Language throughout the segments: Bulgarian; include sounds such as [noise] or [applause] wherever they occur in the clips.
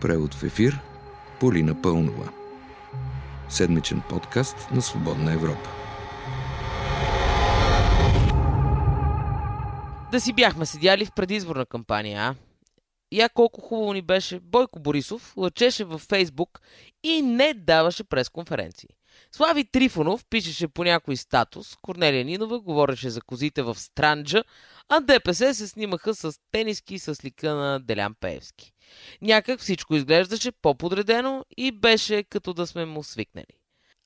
Превод в ефир Полина Пълнова. Седмичен подкаст на Свободна Европа. Да си бяхме седяли в предизборна кампания, а? Я колко хубаво ни беше. Бойко Борисов лъчеше във Фейсбук и не даваше пресконференции. Слави Трифонов пишеше по някой статус, Корнелия Нинова говореше за козите в Странджа, а ДПС се снимаха с тениски с лика на Делян Пеевски. Някак всичко изглеждаше по-подредено и беше като да сме му свикнали.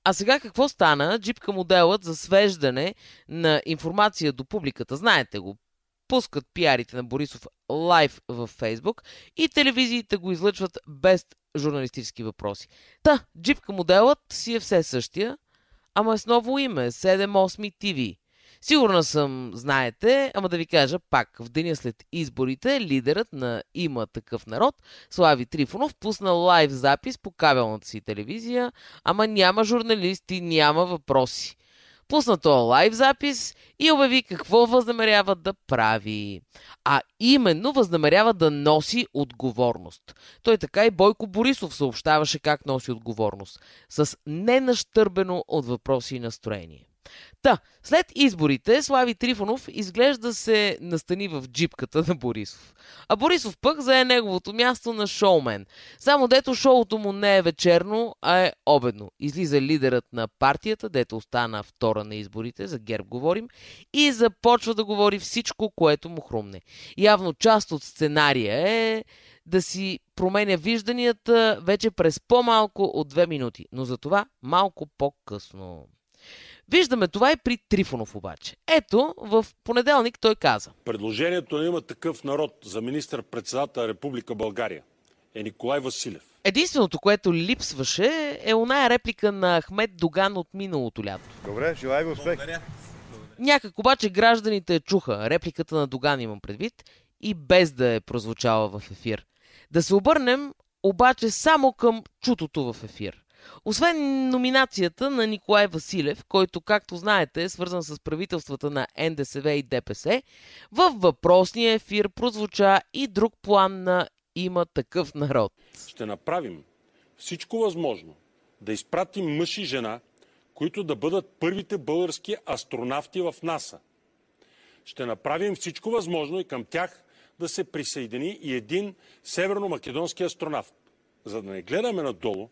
А сега какво стана? Джипка моделът за свеждане на информация до публиката. Знаете го. Пускат пиарите на Борисов лайв във Фейсбук и телевизиите го излъчват без журналистически въпроси. Та, джипка моделът си е все същия, ама е с ново име 78 TV. Сигурна съм, знаете, ама да ви кажа пак, в деня след изборите лидерът на Има такъв народ, Слави Трифонов, пусна лайв запис по кабелната си телевизия, ама няма журналисти, няма въпроси. Пусна този лайв запис и обяви какво възнамерява да прави. А именно възнамерява да носи отговорност. Той така и Бойко Борисов съобщаваше как носи отговорност. С ненащърбено от въпроси и настроение. Та, след изборите Слави Трифонов изглежда се настани в джипката на Борисов. А Борисов пък зае неговото място на шоумен. Само дето шоуто му не е вечерно, а е обедно. Излиза лидерът на партията, дето остана втора на изборите, за ГЕРБ говорим, и започва да говори всичко, което му хрумне. Явно част от сценария е да си променя вижданията вече през по-малко от две минути, но за това малко по-късно. Виждаме това и при Трифонов обаче. Ето, в понеделник той каза. Предложението на има такъв народ за министър-председател на Република България е Николай Василев. Единственото, което липсваше е оная реплика на Ахмед Доган от миналото лято. Добре, желая ви успех. Някак обаче гражданите чуха репликата на Доган имам предвид и без да е прозвучала в ефир. Да се обърнем обаче само към чутото в ефир. Освен номинацията на Николай Василев, който, както знаете, е свързан с правителствата на НДСВ и ДПС, във въпросния ефир прозвуча и друг план на има такъв народ. Ще направим всичко възможно да изпратим мъж и жена, които да бъдат първите български астронавти в НАСА. Ще направим всичко възможно и към тях да се присъедини и един северно-македонски астронавт. За да не гледаме надолу,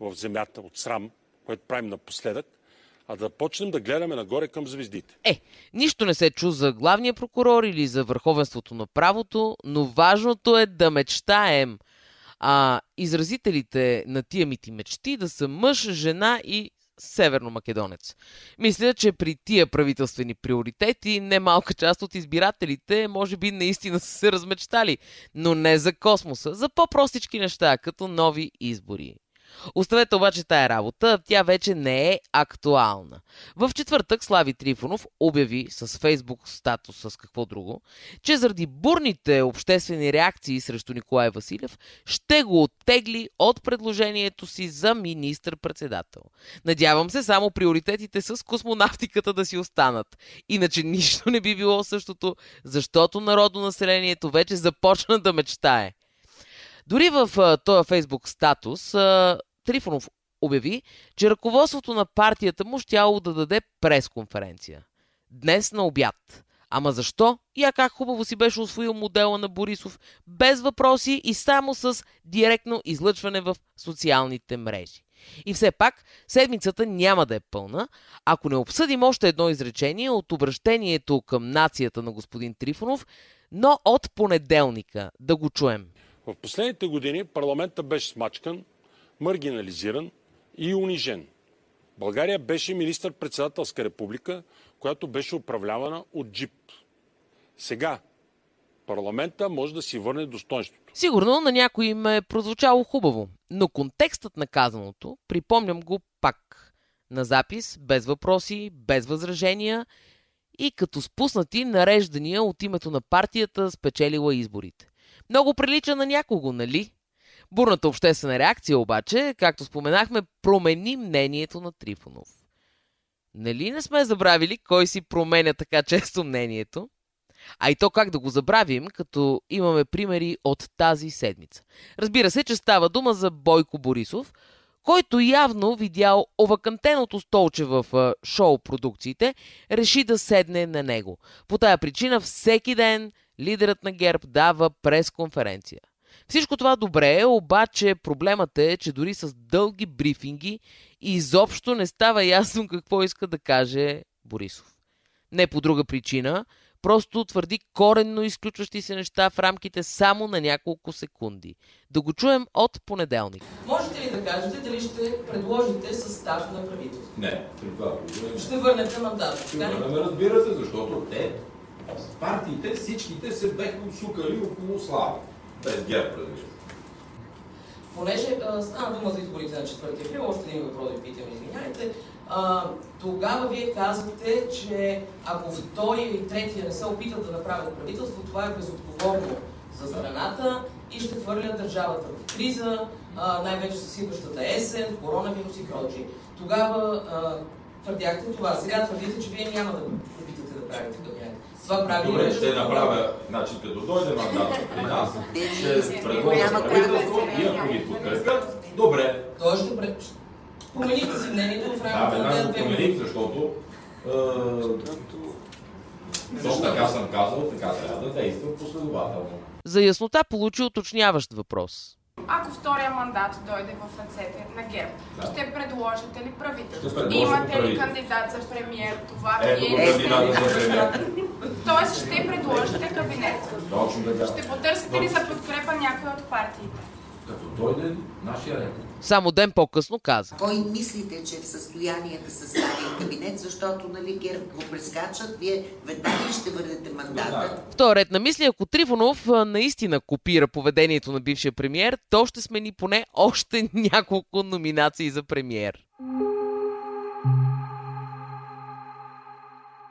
в земята от срам, което правим напоследък, а да почнем да гледаме нагоре към звездите. Е, нищо не се чу за главния прокурор или за върховенството на правото, но важното е да мечтаем. А изразителите на тия мити мечти да са мъж, жена и северно-македонец. Мисля, че при тия правителствени приоритети немалка част от избирателите може би наистина са се размечтали, но не за космоса, за по-простички неща, като нови избори. Оставете обаче тая работа, тя вече не е актуална. В четвъртък Слави Трифонов обяви с фейсбук статус с какво друго, че заради бурните обществени реакции срещу Николай Василев ще го оттегли от предложението си за министър-председател. Надявам се само приоритетите с космонавтиката да си останат. Иначе нищо не би било същото, защото народонаселението вече започна да мечтае. Дори в този фейсбук статус Трифонов обяви, че ръководството на партията му щяло да даде пресконференция. Днес на обяд. Ама защо? Я как хубаво си беше освоил модела на Борисов, без въпроси и само с директно излъчване в социалните мрежи. И все пак, седмицата няма да е пълна, ако не обсъдим още едно изречение от обращението към нацията на господин Трифонов, но от понеделника. Да го чуем. В последните години парламента беше смачкан, маргинализиран и унижен. България беше министър-председателска република, която беше управлявана от джип. Сега парламента може да си върне достоинството. Сигурно на някой им е прозвучало хубаво, но контекстът на казаното, припомням го пак. На запис, без въпроси, без възражения и като спуснати нареждания от името на партията спечелила изборите. Много прилича на някого, нали? Бурната обществена реакция обаче, както споменахме, промени мнението на Трифонов. Нали не сме забравили кой си променя така често мнението? А и то как да го забравим, като имаме примери от тази седмица. Разбира се, че става дума за Бойко Борисов, който явно видял овакантеното столче в шоу продукциите, реши да седне на него. По тая причина всеки ден лидерът на ГЕРБ дава пресконференция. Всичко това добре, обаче проблемът е, че дори с дълги брифинги изобщо не става ясно какво иска да каже Борисов. Не по друга причина, просто твърди коренно изключващи се неща в рамките само на няколко секунди. Да го чуем от понеделник. Можете ли да кажете дали ще предложите състав на правителство? Не, при това Ще върнете мандат. Ще върнем, разбира се, защото те, партиите, всичките се беха сукали около слава. Без ГЕРБ, разбира. Понеже стана дума за изборите на 4 април, още един въпрос ви питам, извиняйте. А, тогава вие казвате, че ако втория и третия не се опитат да направят правителство, това е безотговорно за страната и ще хвърлят държавата в криза, най-вече с идващата есен, коронавирус и прочие. Тогава а, твърдяхте това. Сега твърдите, че вие няма да опитате да правите кабинет. Това прави Добре, ще направя, значи като дойде мандат при нас, ще предложа правителство и ако ги подкрепят, добре. Той ще пред... Промените си мнението в рамките на две го промених, защото е, точно така съм казал, така трябва да действа последователно. За яснота получи уточняващ въпрос. Ако втория мандат дойде в ръцете на ГЕРБ, Да. ще предложите ли правителство? Имате ли кандидат за премиер? Това го вие кандидата за премиер. Тоест ще предложите кабинет. Точно така. Ще потърсите ли за подкрепа някой от партиите? Като дойде нашия ред. Само ден по-късно каза. Кой мислите, че е в състояние да състави кабинет, защото нали, ГЕРБ го прескачат, вие веднага ще върнете мандата? В този ред на мисли, ако Трифонов наистина копира поведението на бившия премиер, то ще смени поне още [laughs] няколко номинации за премиер.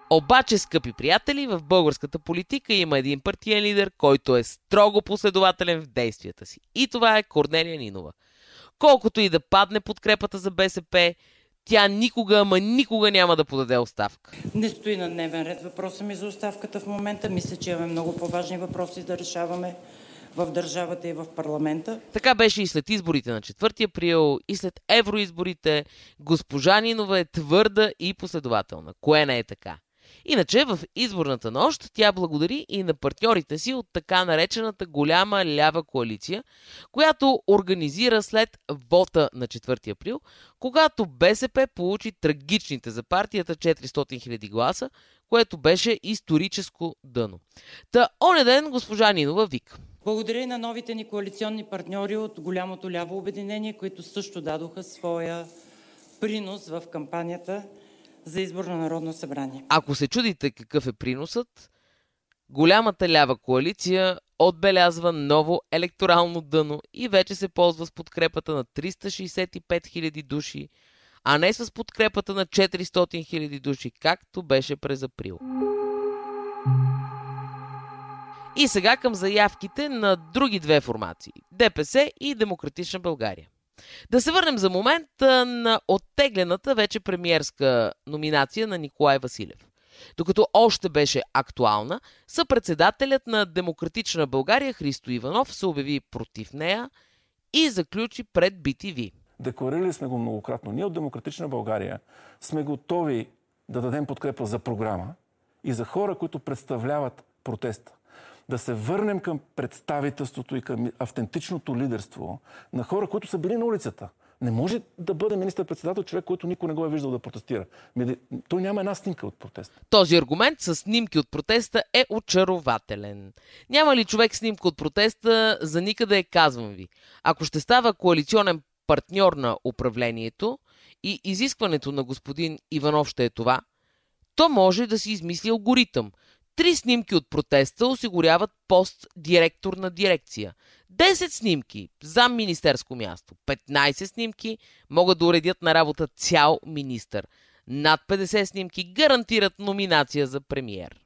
Обаче, скъпи приятели, в българската политика има един партиен лидер, който е строго последователен в действията си. И това е Корнелия Нинова. Колкото и да падне подкрепата за БСП, тя никога, ама никога няма да подаде оставка. Не стои на дневен ред въпроса ми за оставката в момента. Мисля, че имаме много по-важни въпроси да решаваме в държавата и в парламента. Така беше и след изборите на 4 април, и след евроизборите. Госпожа Нинова е твърда и последователна. Кое не е така? Иначе в изборната нощ тя благодари и на партньорите си от така наречената голяма лява коалиция, която организира след вота на 4 април, когато БСП получи трагичните за партията 400 000 гласа, което беше историческо дъно. Та, оня ден госпожа Нинова вика. Благодаря и на новите ни коалиционни партньори от голямото ляво обединение, които също дадоха своя принос в кампанията за избор на Народно събрание. Ако се чудите какъв е приносът, голямата лява коалиция отбелязва ново електорално дъно и вече се ползва с подкрепата на 365 000 души, а не с подкрепата на 400 000 души, както беше през април. И сега към заявките на други две формации – ДПС и Демократична България. Да се върнем за момент на оттеглената вече премиерска номинация на Николай Василев. Докато още беше актуална, съпредседателят на Демократична България Христо Иванов се обяви против нея и заключи пред BTV. Декларирали сме го многократно. Ние от Демократична България сме готови да дадем подкрепа за програма и за хора, които представляват протеста. Да се върнем към представителството и към автентичното лидерство на хора, които са били на улицата. Не може да бъде министър-председател човек, който никой не го е виждал да протестира. Той няма една снимка от протеста. Този аргумент с снимки от протеста е очарователен. Няма ли човек снимка от протеста, за никъде казвам ви. Ако ще става коалиционен партньор на управлението и изискването на господин Иванов ще е това, то може да си измисли алгоритъм. Три снимки от протеста осигуряват пост директор на дирекция. 10 снимки за министерско място. 15 снимки могат да уредят на работа цял министър. Над 50 снимки гарантират номинация за премиер.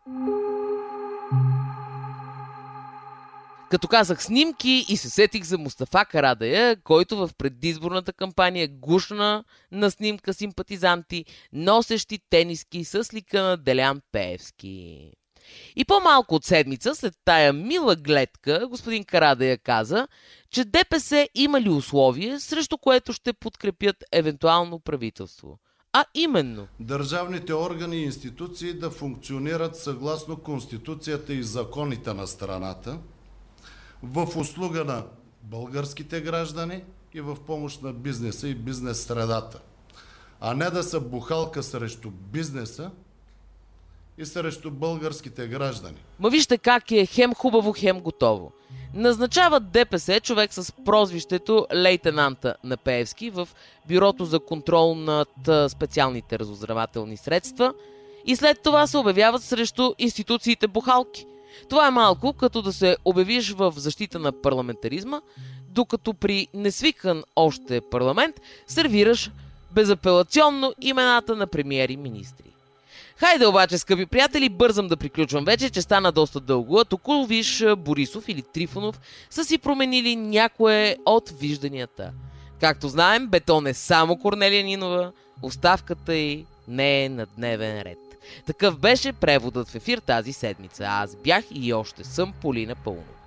Като казах снимки и се сетих за Мустафа Карадая, който в предизборната кампания гушна на снимка симпатизанти, носещи тениски с лика на Делян Пеевски. И по-малко от седмица, след тая мила гледка, господин Карадея каза, че ДПС има ли условие, срещу което ще подкрепят евентуално правителство. А именно, Държавните органи и институции да функционират съгласно Конституцията и законите на страната, в услуга на българските граждани и в помощ на бизнеса и бизнес средата, а не да са бухалка срещу бизнеса и срещу българските граждани. Ма вижте как е хем хубаво, хем готово. Назначават ДПС човек с прозвището лейтенанта на Пеевски в Бюрото за контрол над специалните разузнавателни средства и след това се обявяват срещу институциите бухалки. Това е малко като да се обявиш в защита на парламентаризма, докато при несвикан още парламент сервираш безапелационно имената на премиери и министри. Хайде обаче, скъпи приятели, бързам да приключвам вече, че стана доста дълго, а тук виж Борисов или Трифонов са си променили някое от вижданията. Както знаем, бетон е само Корнелия Нинова, оставката й не е на дневен ред. Такъв беше преводът в ефир тази седмица. Аз бях и още съм Полина Пълнова.